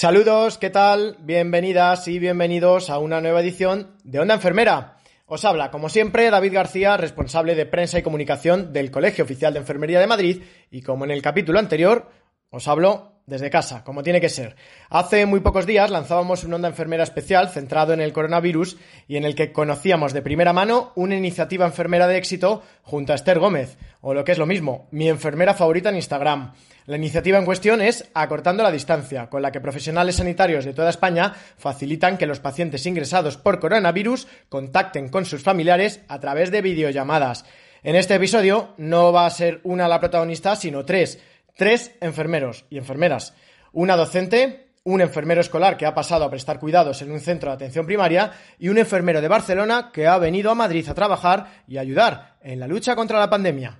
Saludos, ¿qué tal? Bienvenidas y bienvenidos a una nueva edición de Onda Enfermera. Os habla, como siempre, David García, responsable de prensa y comunicación del Colegio Oficial de Enfermería de Madrid, y como en el capítulo anterior, os hablo desde casa, como tiene que ser. Hace muy pocos días lanzábamos una onda enfermera especial centrado en el coronavirus y en el que conocíamos de primera mano una iniciativa enfermera de éxito junto a Esther Gómez, o lo que es lo mismo, mi enfermera favorita en Instagram. La iniciativa en cuestión es Acortando la Distancia, con la que profesionales sanitarios de toda España facilitan que los pacientes ingresados por coronavirus contacten con sus familiares a través de videollamadas. En este episodio no va a ser una la protagonista, sino tres tres enfermeros y enfermeras, una docente, un enfermero escolar que ha pasado a prestar cuidados en un centro de atención primaria y un enfermero de Barcelona que ha venido a Madrid a trabajar y ayudar en la lucha contra la pandemia.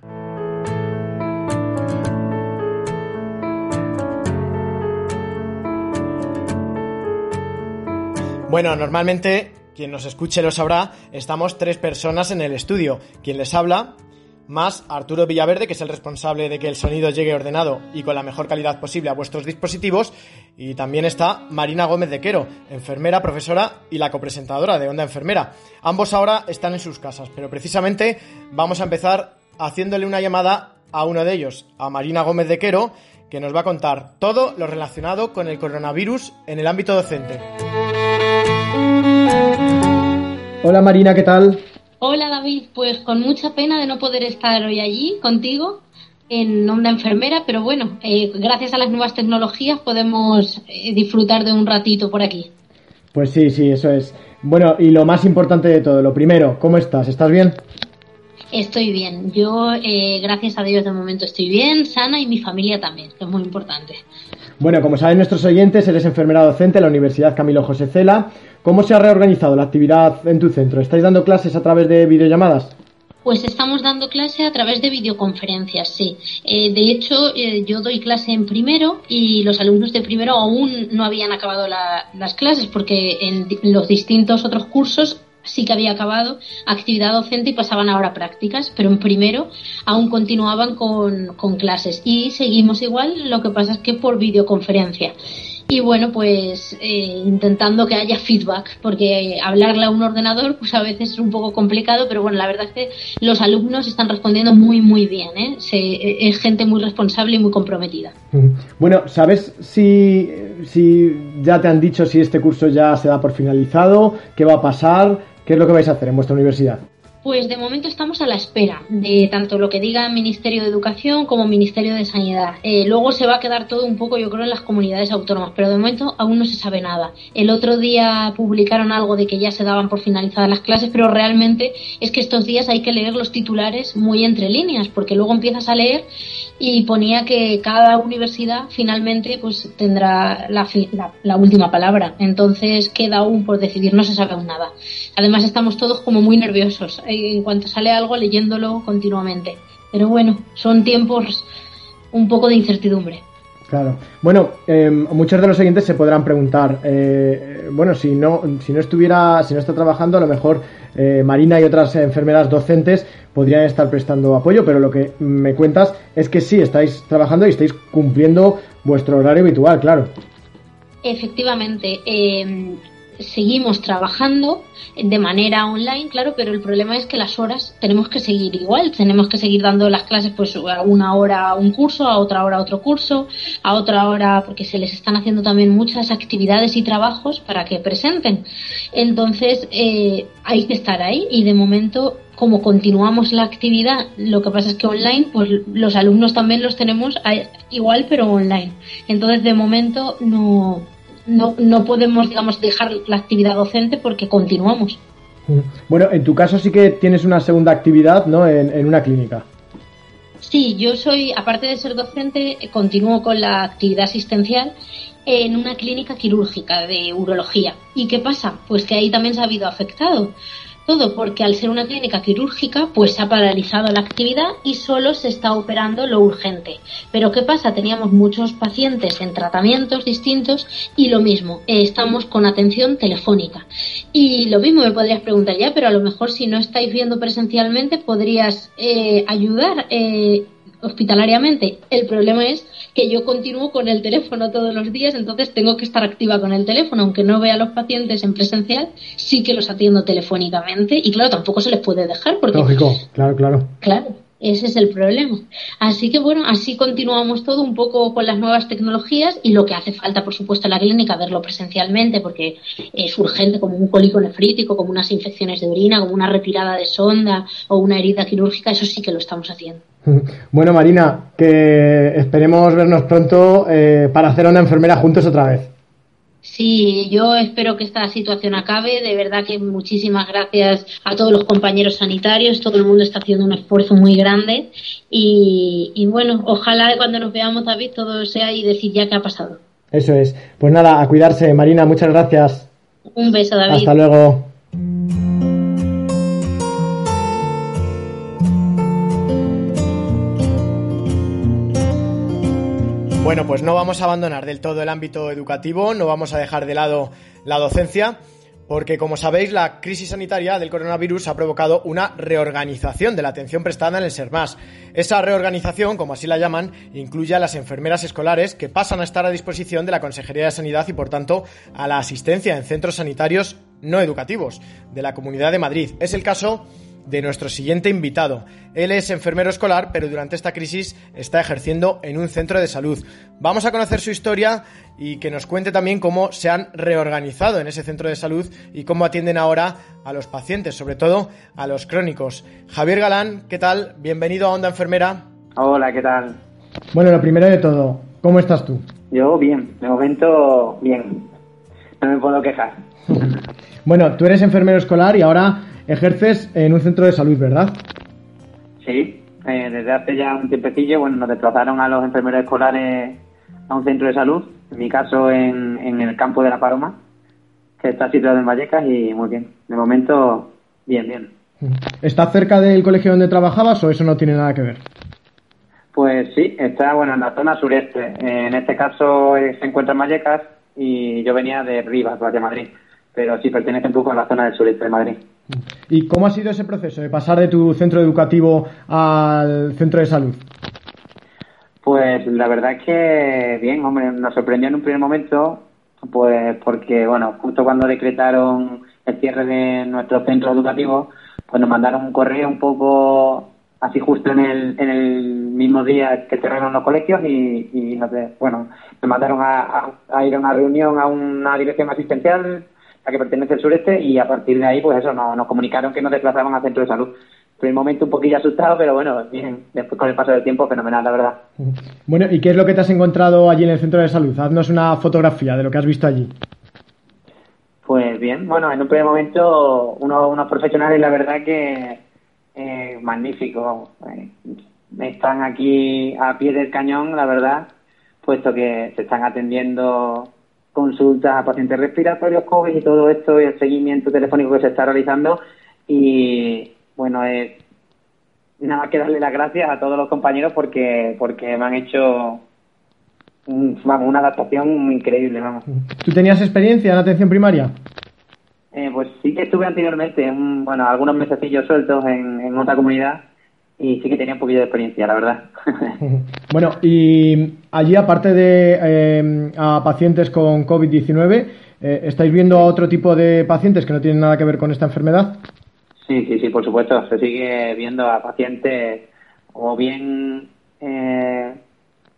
Bueno, normalmente, quien nos escuche lo sabrá, estamos tres personas en el estudio. Quien les habla, más Arturo Villaverde, que es el responsable de que el sonido llegue ordenado y con la mejor calidad posible a vuestros dispositivos. Y también está Marina Gómez de Quero, enfermera, profesora y la copresentadora de Onda Enfermera. Ambos ahora están en sus casas, pero precisamente vamos a empezar haciéndole una llamada a uno de ellos, a Marina Gómez de Quero, que nos va a contar todo lo relacionado con el coronavirus en el ámbito docente. Hola Marina, ¿qué tal? Hola David, pues con mucha pena de no poder estar hoy allí contigo en Onda Enfermera, pero bueno, eh, gracias a las nuevas tecnologías podemos eh, disfrutar de un ratito por aquí. Pues sí, sí, eso es. Bueno, y lo más importante de todo, lo primero, ¿cómo estás? ¿Estás bien? Estoy bien. Yo, eh, gracias a Dios, de momento estoy bien, sana y mi familia también, que es muy importante. Bueno, como saben nuestros oyentes, eres enfermera docente en la Universidad Camilo José Cela. ¿Cómo se ha reorganizado la actividad en tu centro? ¿Estáis dando clases a través de videollamadas? Pues estamos dando clase a través de videoconferencias, sí. Eh, de hecho, eh, yo doy clase en primero y los alumnos de primero aún no habían acabado las clases porque en los distintos otros cursos sí que había acabado actividad docente y pasaban ahora prácticas, pero en primero aún continuaban con, con clases y seguimos igual, lo que pasa es que por videoconferencia y bueno, pues eh, intentando que haya feedback, porque hablarle a un ordenador pues a veces es un poco complicado, pero bueno, la verdad es que los alumnos están respondiendo muy, muy bien, ¿eh? es gente muy responsable y muy comprometida. Bueno, ¿sabes si, si ya te han dicho si este curso ya se da por finalizado? ¿Qué va a pasar? ¿Qué es lo que vais a hacer en vuestra universidad? Pues de momento estamos a la espera de tanto lo que diga el Ministerio de Educación como el Ministerio de Sanidad. Eh, luego se va a quedar todo un poco, yo creo, en las comunidades autónomas, pero de momento aún no se sabe nada. El otro día publicaron algo de que ya se daban por finalizadas las clases, pero realmente es que estos días hay que leer los titulares muy entre líneas, porque luego empiezas a leer y ponía que cada universidad finalmente pues tendrá la, la última palabra. Entonces queda aún por decidir, no se sabe aún nada. Además estamos todos como muy nerviosos en cuanto sale algo leyéndolo continuamente. Pero bueno, son tiempos un poco de incertidumbre. Claro. Bueno, em, muchos de los oyentes se podrán preguntar, eh, bueno, si no, si no estuviera, si no está trabajando, a lo mejor eh, Marina y otras enfermeras docentes podrían estar prestando apoyo, pero lo que me cuentas es que sí, estáis trabajando y estáis cumpliendo vuestro horario habitual, claro. Efectivamente. Eh, seguimos trabajando de manera online, claro, pero el problema es que las horas tenemos que seguir igual, tenemos que seguir dando las clases pues a una hora un curso, a otra hora otro curso, a otra hora porque se les están haciendo también muchas actividades y trabajos para que presenten. Entonces eh, hay que estar ahí y de momento como continuamos la actividad, lo que pasa es que online, pues los alumnos también los tenemos igual pero online. Entonces de momento no no, no podemos, digamos, dejar la actividad docente porque continuamos. Bueno, en tu caso sí que tienes una segunda actividad, ¿no? En, en una clínica. Sí, yo soy, aparte de ser docente, continúo con la actividad asistencial en una clínica quirúrgica de urología. ¿Y qué pasa? Pues que ahí también se ha habido afectado todo porque al ser una clínica quirúrgica, pues se ha paralizado la actividad y solo se está operando lo urgente. Pero ¿qué pasa? Teníamos muchos pacientes en tratamientos distintos y lo mismo, eh, estamos con atención telefónica. Y lo mismo me podrías preguntar ya, pero a lo mejor si no estáis viendo presencialmente podrías eh, ayudar. Eh, hospitalariamente. El problema es que yo continúo con el teléfono todos los días, entonces tengo que estar activa con el teléfono, aunque no vea a los pacientes en presencial, sí que los atiendo telefónicamente y claro, tampoco se les puede dejar porque... Lógico, claro, claro. Claro. Ese es el problema. Así que bueno, así continuamos todo un poco con las nuevas tecnologías y lo que hace falta, por supuesto, en la clínica, verlo presencialmente porque es urgente, como un cólico nefrítico, como unas infecciones de orina, como una retirada de sonda o una herida quirúrgica, eso sí que lo estamos haciendo. Bueno, Marina, que esperemos vernos pronto eh, para hacer una enfermera juntos otra vez. Sí, yo espero que esta situación acabe. De verdad que muchísimas gracias a todos los compañeros sanitarios. Todo el mundo está haciendo un esfuerzo muy grande. Y, bueno, ojalá cuando nos veamos, David, todo sea y decir ya qué ha pasado. Eso es. Pues nada, a cuidarse. Marina, muchas gracias. Un beso, David. Hasta luego. Bueno, pues no vamos a abandonar del todo el ámbito educativo, no vamos a dejar de lado la docencia, porque como sabéis, la crisis sanitaria del coronavirus ha provocado una reorganización de la atención prestada en el SERMAS. Esa reorganización, como así la llaman, incluye a las enfermeras escolares que pasan a estar a disposición de la Consejería de Sanidad y, por tanto, a la asistencia en centros sanitarios no educativos de la Comunidad de Madrid. Es el caso de nuestro siguiente invitado. Él es enfermero escolar, pero durante esta crisis está ejerciendo en un centro de salud. Vamos a conocer su historia y que nos cuente también cómo se han reorganizado en ese centro de salud y cómo atienden ahora a los pacientes, sobre todo a los crónicos. Javier Galán, ¿qué tal? Bienvenido a Onda Enfermera. Hola, ¿qué tal? Bueno, lo primero de todo, ¿cómo estás tú? Yo bien, de momento bien. No me puedo quejar. bueno, tú eres enfermero escolar y ahora ejerces en un centro de salud, ¿verdad? Sí, eh, desde hace ya un tiempecillo, bueno, nos desplazaron a los enfermeros escolares a un centro de salud, en mi caso en, en el campo de la Paloma, que está situado en Vallecas y muy bien. De momento, bien, bien. ¿Está cerca del colegio donde trabajabas o eso no tiene nada que ver? Pues sí, está bueno en la zona sureste. En este caso eh, se encuentra en Vallecas y yo venía de Rivas, de Madrid, pero sí pertenece un poco a la zona del sureste de Madrid. ¿Y cómo ha sido ese proceso de pasar de tu centro educativo al centro de salud? Pues la verdad es que bien, hombre, nos sorprendió en un primer momento, pues porque, bueno, justo cuando decretaron el cierre de nuestro centro educativo, pues nos mandaron un correo un poco así justo en el, en el mismo día que cerraron los colegios y, y nos, bueno, nos mandaron a, a ir a una reunión a una dirección asistencial a que pertenece al sureste y a partir de ahí, pues eso, nos, comunicaron que nos desplazaban al centro de salud. el momento un poquillo asustado, pero bueno, bien, después con el paso del tiempo, fenomenal, la verdad. Bueno, ¿y qué es lo que te has encontrado allí en el centro de salud? Haznos una fotografía de lo que has visto allí. Pues bien, bueno, en un primer momento unos, profesionales, la verdad que eh, magníficos. Eh, están aquí a pie del cañón, la verdad, puesto que se están atendiendo consultas a pacientes respiratorios COVID y todo esto y el seguimiento telefónico que se está realizando. Y bueno, es nada que darle las gracias a todos los compañeros porque, porque me han hecho una adaptación increíble. Vamos. ¿Tú tenías experiencia en atención primaria? Eh, pues sí que estuve anteriormente, bueno, algunos mesecillos sueltos en, en otra comunidad y sí que tenía un poquillo de experiencia, la verdad. bueno, y allí, aparte de eh, a pacientes con COVID-19, eh, ¿estáis viendo a otro tipo de pacientes que no tienen nada que ver con esta enfermedad? Sí, sí, sí, por supuesto. Se sigue viendo a pacientes o bien eh,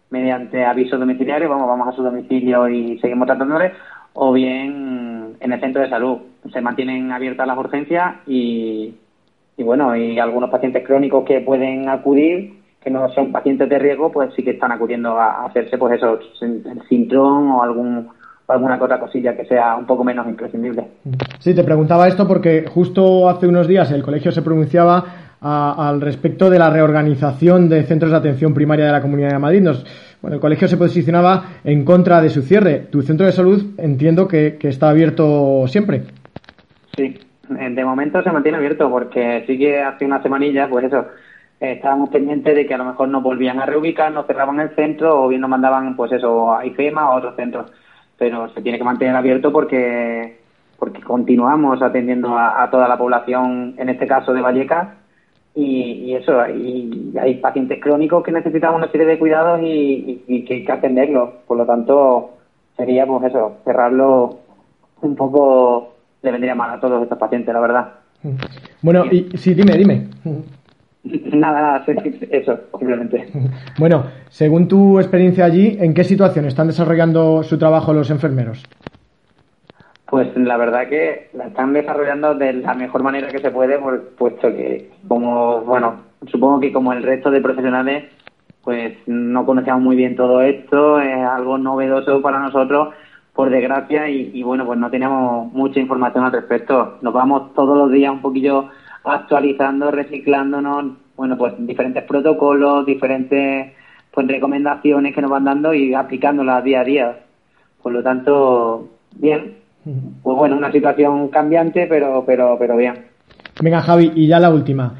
mediante aviso domiciliario, vamos, vamos a su domicilio y seguimos tratándoles, o bien en el centro de salud. Se mantienen abiertas las urgencias y y bueno, y algunos pacientes crónicos que pueden acudir, que no son pacientes de riesgo, pues sí que están acudiendo a hacerse pues eso, el cintrón o algún alguna otra cosilla que sea un poco menos imprescindible. Sí, te preguntaba esto porque justo hace unos días el colegio se pronunciaba al respecto de la reorganización de centros de atención primaria de la Comunidad de Madrid. bueno, el colegio se posicionaba en contra de su cierre. Tu centro de salud entiendo que, está abierto siempre. Sí, eh, de momento se mantiene abierto porque sí que hace una semanilla, pues eso, estábamos pendientes de que a lo mejor nos volvían a reubicar, nos cerraban el centro o bien nos mandaban, pues eso, a IFEMA o a otros centros. Pero se tiene que mantener abierto porque porque continuamos atendiendo a, toda la población, en este caso de Vallecas, y, eso, y hay pacientes crónicos que necesitan una serie de cuidados y, que hay que atenderlos. Por lo tanto, sería pues eso, cerrarlo un poco, le vendría mal a todos estos pacientes, la verdad. Bueno, y sí, dime, dime. Nada, nada, eso, simplemente. Bueno, según tu experiencia allí, ¿en qué situación están desarrollando su trabajo los enfermeros? Pues la verdad que la están desarrollando de la mejor manera que se puede, puesto que, como, bueno, supongo que como el resto de profesionales, pues no conocíamos muy bien todo esto, es algo novedoso para nosotros, por desgracia, y, bueno, pues no teníamos mucha información al respecto. Nos vamos todos los días un poquillo actualizando, reciclándonos, bueno, pues diferentes protocolos, diferentes pues recomendaciones que nos van dando y aplicándolas día a día. Por lo tanto, bien, pues bueno, una situación cambiante, pero, pero, pero bien. Venga, Javi, y ya la última.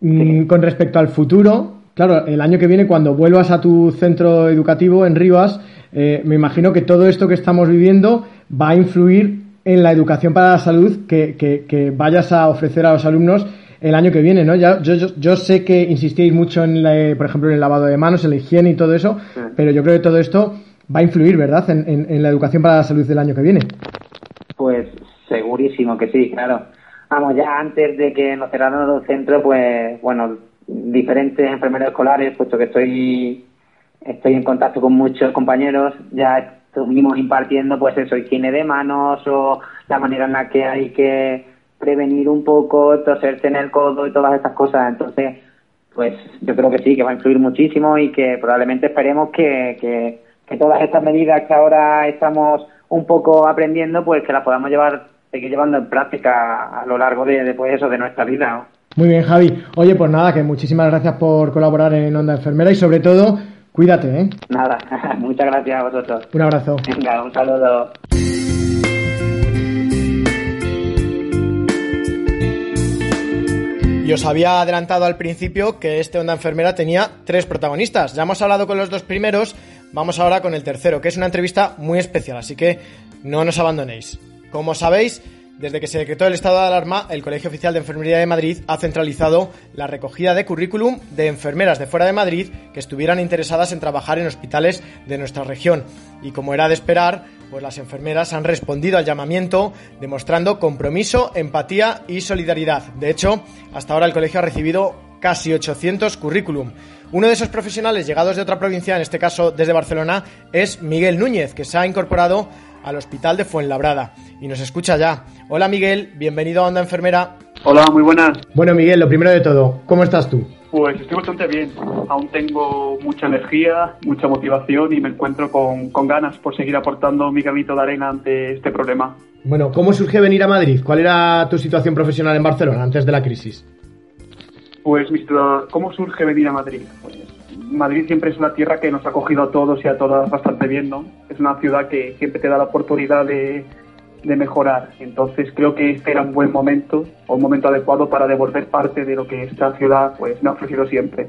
Mm, con respecto al futuro, claro, el año que viene, cuando vuelvas a tu centro educativo en Rivas, eh, me imagino que todo esto que estamos viviendo va a influir en la educación para la salud que, que, vayas a ofrecer a los alumnos el año que viene, ¿no? Ya, yo, yo, sé que insistíais mucho, en por ejemplo, en el lavado de manos, en la higiene y todo eso, pero yo creo que todo esto va a influir, ¿verdad?, en, en la educación para la salud del año que viene. Pues segurísimo que sí, claro. Vamos, ya antes de que nos cerraran los centros, pues bueno, diferentes enfermeros escolares, puesto que estoy, estoy en contacto con muchos compañeros, ya estuvimos impartiendo pues eso, higiene de manos o la manera en la que hay que prevenir un poco, toserse en el codo y todas estas cosas. Entonces, pues yo creo que sí, que va a influir muchísimo y que probablemente esperemos que, que, que todas estas medidas que ahora estamos un poco aprendiendo, pues que la podamos llevar, seguir llevando en práctica a lo largo de, pues eso, de nuestra vida. Muy bien, Javi. Oye, pues nada, que muchísimas gracias por colaborar en Onda Enfermera y sobre todo, cuídate, ¿eh? Nada, muchas gracias a vosotros. Un abrazo. Venga, un saludo. Y os había adelantado al principio que este Onda Enfermera tenía tres protagonistas. Ya hemos hablado con los dos primeros, vamos ahora con el tercero, que es una entrevista muy especial, así que no nos abandonéis. Como sabéis, desde que se decretó el estado de alarma, el Colegio Oficial de Enfermería de Madrid ha centralizado la recogida de currículum de enfermeras de fuera de Madrid que estuvieran interesadas en trabajar en hospitales de nuestra región. Y como era de esperar, pues las enfermeras han respondido al llamamiento demostrando compromiso, empatía y solidaridad. De hecho, hasta ahora el colegio ha recibido casi 800 currículum. Uno de esos profesionales llegados de otra provincia, en este caso desde Barcelona, es Miguel Núñez, que se ha incorporado al Hospital de Fuenlabrada y nos escucha ya. Hola Miguel, bienvenido a Onda Enfermera. Hola, muy buenas. Bueno Miguel, lo primero de todo, ¿cómo estás tú? Pues estoy bastante bien. Aún tengo mucha energía, mucha motivación y me encuentro con, con ganas por seguir aportando mi granito de arena ante este problema. Bueno, ¿cómo surge venir a Madrid? ¿Cuál era tu situación profesional en Barcelona antes de la crisis? Pues, ¿cómo surge venir a Madrid? Pues, Madrid siempre es una tierra que nos ha cogido a todos y a todas bastante bien, ¿no? Es una ciudad que siempre te da la oportunidad de, mejorar. Entonces creo que este era un buen momento, o un momento adecuado para devolver parte de lo que esta ciudad pues me ha ofrecido siempre.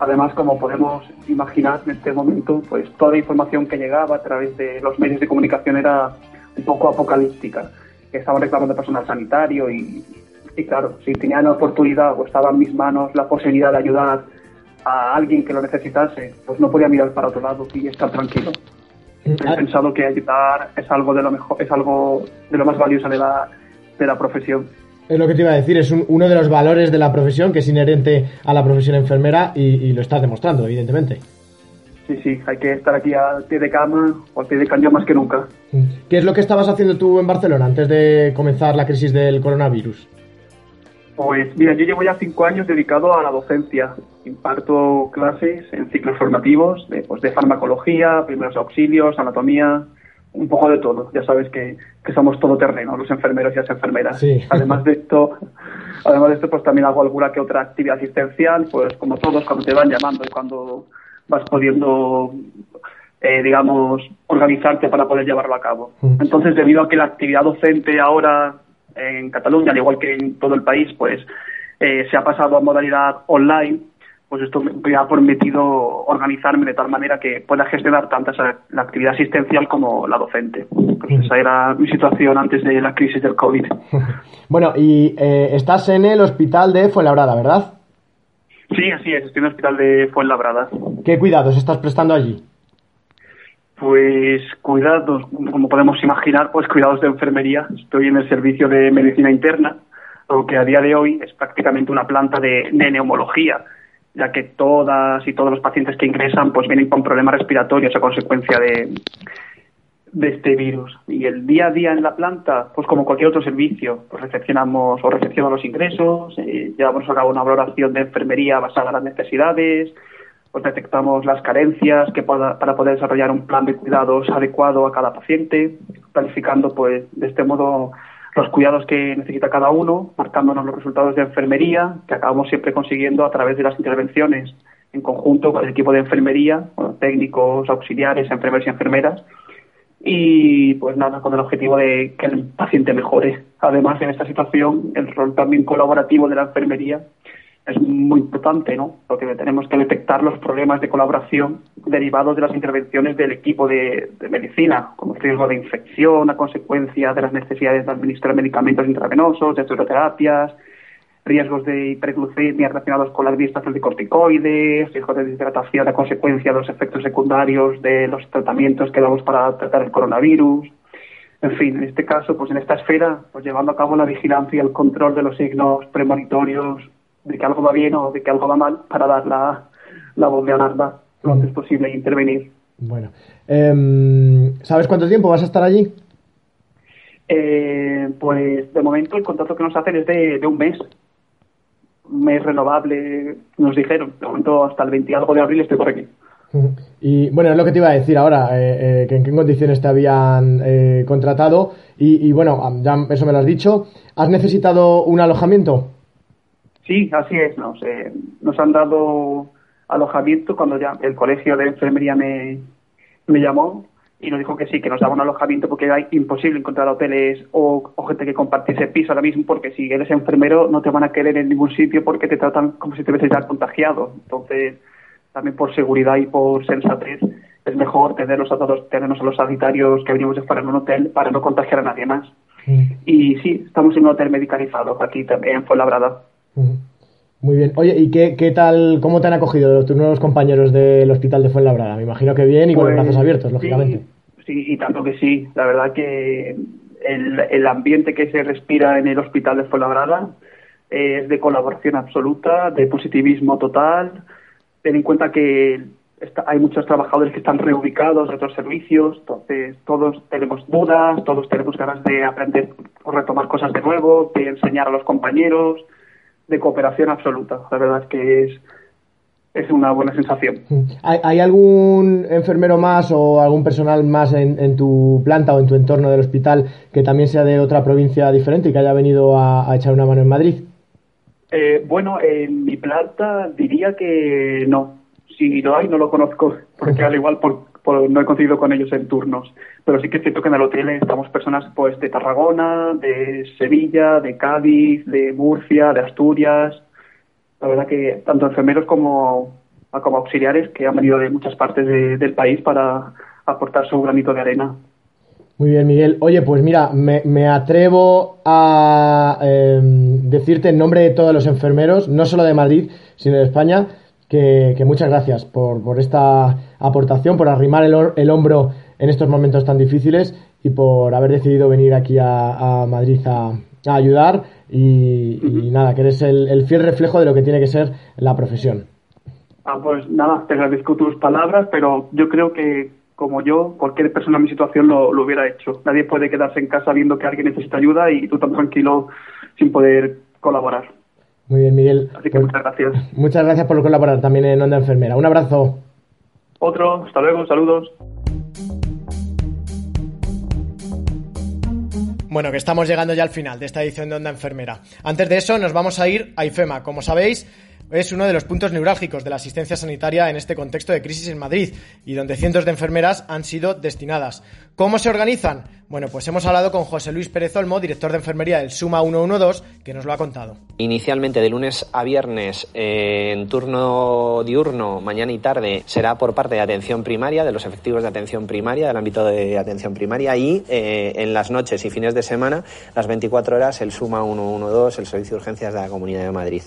Además, como podemos imaginar en este momento, pues toda la información que llegaba a través de los medios de comunicación era un poco apocalíptica. Estaban reclamando personal sanitario y y claro, si tenía la oportunidad o estaba en mis manos la posibilidad de ayudar a alguien que lo necesitase, pues no podía mirar para otro lado y estar tranquilo. Mm, He ah. pensado que ayudar es algo de lo mejor, es algo de lo más valioso de la, de la profesión. Es lo que te iba a decir, es uno de los valores de la profesión que es inherente a la profesión enfermera y, lo estás demostrando, evidentemente. Sí, sí, hay que estar aquí al pie de cama o al pie de cañón más que nunca. Mm. ¿Qué es lo que estabas haciendo tú en Barcelona antes de comenzar la crisis del coronavirus? Pues mira, yo llevo ya cinco años dedicado a la docencia. Imparto clases en ciclos formativos de, pues, de farmacología, primeros auxilios, anatomía, un poco de todo. Ya sabes que, que somos todoterreno, los enfermeros y las enfermeras. Además de esto, además de esto, pues también hago alguna que otra actividad asistencial, pues como todos cuando te van llamando y cuando vas pudiendo eh, digamos, organizarte para poder llevarlo a cabo. Mm. Entonces, debido a que la actividad docente ahora en Cataluña, al igual que en todo el país, pues eh, se ha pasado a modalidad online, pues esto me ha permitido organizarme de tal manera que pueda gestionar tanto la actividad asistencial como la docente. Pues esa era mi situación antes de la crisis del COVID. bueno, y eh, estás en el hospital de Fuenlabrada, ¿verdad? Sí, así es, estoy en el hospital de Fuenlabrada. ¿Qué cuidados estás prestando allí? Pues cuidados, como podemos imaginar, pues cuidados de enfermería. Estoy en el servicio de medicina interna, aunque a día de hoy es prácticamente una planta de, neumología, ya que todas y todos los pacientes que ingresan pues vienen con problemas respiratorios a consecuencia de, de este virus. Y el día a día en la planta, pues como cualquier otro servicio, pues recepcionamos o recepcionamos los ingresos, eh, llevamos a cabo una valoración de enfermería basada en las necesidades, pues detectamos las carencias que para poder desarrollar un plan de cuidados adecuado a cada paciente, planificando pues de este modo los cuidados que necesita cada uno, marcándonos los resultados de enfermería que acabamos siempre consiguiendo a través de las intervenciones en conjunto con el equipo de enfermería, técnicos, auxiliares, enfermeros y enfermeras, y pues nada, con el objetivo de que el paciente mejore. Además, en esta situación, el rol también colaborativo de la enfermería es muy importante, ¿no? Porque tenemos que detectar los problemas de colaboración derivados de las intervenciones del equipo de, medicina, como el riesgo de infección a consecuencia de las necesidades de administrar medicamentos intravenosos, de terapias, riesgos de hiperglucemia relacionados con la administración de corticoides, riesgos de deshidratación a consecuencia de los efectos secundarios de los tratamientos que damos para tratar el coronavirus. En fin, en este caso, pues en esta esfera, pues llevando a cabo la vigilancia y el control de los signos premonitorios de que algo va bien o de que algo va mal para dar la, la de alarma lo antes posible e intervenir. Bueno, em, ¿sabes cuánto tiempo vas a estar allí? Eh, pues de momento el contrato que nos hacen es de, un mes. Un mes renovable, nos dijeron. De momento hasta el 20 algo de abril estoy por aquí. Y bueno, es lo que te iba a decir ahora, eh, eh, que en qué condiciones te habían contratado. Y, y, bueno, ya eso me lo has dicho. ¿Has necesitado un alojamiento? Sí, así es. Nos, eh, nos han dado alojamiento cuando ya el colegio de enfermería me, me llamó y nos dijo que sí, que nos daba un alojamiento porque era imposible encontrar hoteles o, gente que compartiese piso ahora mismo porque si eres enfermero no te van a querer en ningún sitio porque te tratan como si te hubieses ya contagiado. Entonces, también por seguridad y por sensatez es mejor tenerlos a todos, tenernos a los sanitarios que venimos de fuera en un hotel para no contagiar a nadie más. Y sí, estamos en un hotel medicalizado aquí también en Fuenlabrada. Muy bien. Oye, ¿y qué, qué tal, cómo te han acogido tus nuevos compañeros del Hospital de Fuenlabrada? Me imagino que bien y con los pues, brazos abiertos, lógicamente. Sí, y tanto que sí. La verdad que el, el ambiente que se respira en el Hospital de Fuenlabrada es de colaboración absoluta, de positivismo total. Ten en cuenta que hay muchos trabajadores que están reubicados de otros servicios, entonces todos tenemos dudas, todos tenemos ganas de aprender o retomar cosas de nuevo, de enseñar a los compañeros de cooperación absoluta. La verdad es que es, es una buena sensación. ¿Hay, algún enfermero más o algún personal más en, tu planta o en tu entorno del hospital que también sea de otra provincia diferente y que haya venido a, echar una mano en Madrid? Eh, bueno, en mi planta diría que no. Si lo hay, no lo conozco, porque al igual por, no he coincidido con ellos en turnos. Pero sí que es cierto que en el hotel estamos personas pues de Tarragona, de Sevilla, de Cádiz, de Murcia, de Asturias. La verdad que tanto enfermeros como, como auxiliares que han venido de muchas partes del país para aportar su granito de arena. Muy bien, Miguel. Oye, pues mira, me, atrevo a em, decirte en nombre de todos los enfermeros, no solo de Madrid, sino de España, que, muchas gracias por, por, esta aportación, por arrimar el, el, hombro en estos momentos tan difíciles y por haber decidido venir aquí a, Madrid a, ayudar y, nada, que eres el, fiel reflejo de lo que tiene que ser la profesión. Ah, pues nada, te agradezco tus palabras, pero yo creo que como yo, cualquier persona en mi situación lo, lo hubiera hecho. Nadie puede quedarse en casa viendo que alguien necesita ayuda y tú tan tranquilo sin poder colaborar. Muy bien, Miguel. Así que muchas gracias. Muchas gracias por colaborar también en Onda Enfermera. Un abrazo. Otro, hasta luego, saludos. Bueno, que estamos llegando ya al final de esta edición de Onda Enfermera. Antes de eso, nos vamos a ir a IFEMA. Como sabéis, es uno de los puntos neurálgicos de la asistencia sanitaria en este contexto de crisis en Madrid y donde cientos de enfermeras han sido destinadas. ¿Cómo se organizan? Bueno, pues hemos hablado con José Luis Pérez Olmo, director de enfermería del Suma 112, que nos lo ha contado. Inicialmente de lunes a viernes eh, en turno diurno, mañana y tarde, será por parte de atención primaria, de los efectivos de atención primaria, del ámbito de atención primaria y eh, en las noches y fines de semana, las 24 horas, el Suma 112, el Servicio de Urgencias de la Comunidad de Madrid.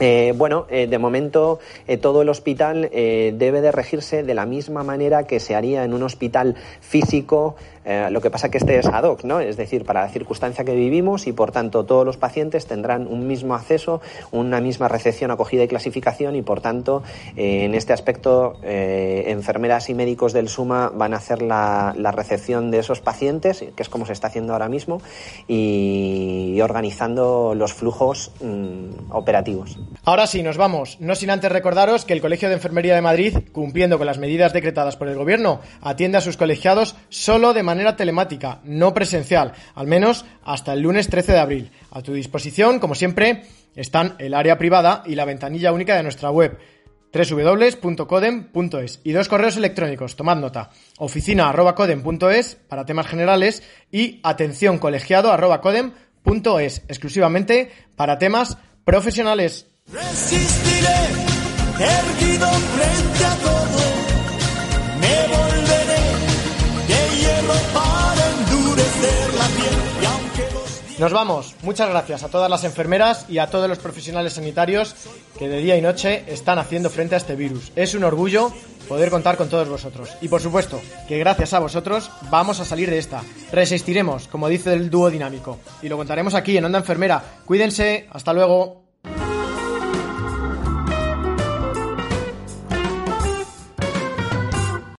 Eh, bueno, eh, de momento eh, todo el hospital debe de regirse de la misma manera que se haría en un hospital físico eh, lo que pasa que este es ad hoc, ¿no? Es decir, para la circunstancia que vivimos y por tanto todos los pacientes tendrán un mismo acceso, una misma recepción, acogida y clasificación y por tanto eh, en este aspecto eh, enfermeras y médicos del SUMA van a hacer la, recepción de esos pacientes, que es como se está haciendo ahora mismo, y, organizando los flujos mm, operativos. Ahora sí, nos vamos. No sin antes recordaros que el Colegio de Enfermería de Madrid, cumpliendo con las medidas decretadas por el Gobierno, atiende a sus colegiados solo de manera manera telemática, no presencial, al menos hasta el lunes 13 de abril. A tu disposición, como siempre, están el área privada y la ventanilla única de nuestra web www.codem.es y dos correos electrónicos, tomad nota, oficina.codem.es para temas generales y atencióncolegiado.codem.es exclusivamente para temas profesionales. Nos vamos. Muchas gracias a todas las enfermeras y a todos los profesionales sanitarios que de día y noche están haciendo frente a este virus. Es un orgullo poder contar con todos vosotros. Y por supuesto, que gracias a vosotros vamos a salir de esta. Resistiremos, como dice el dúo dinámico. Y lo contaremos aquí en Onda Enfermera. Cuídense. Hasta luego.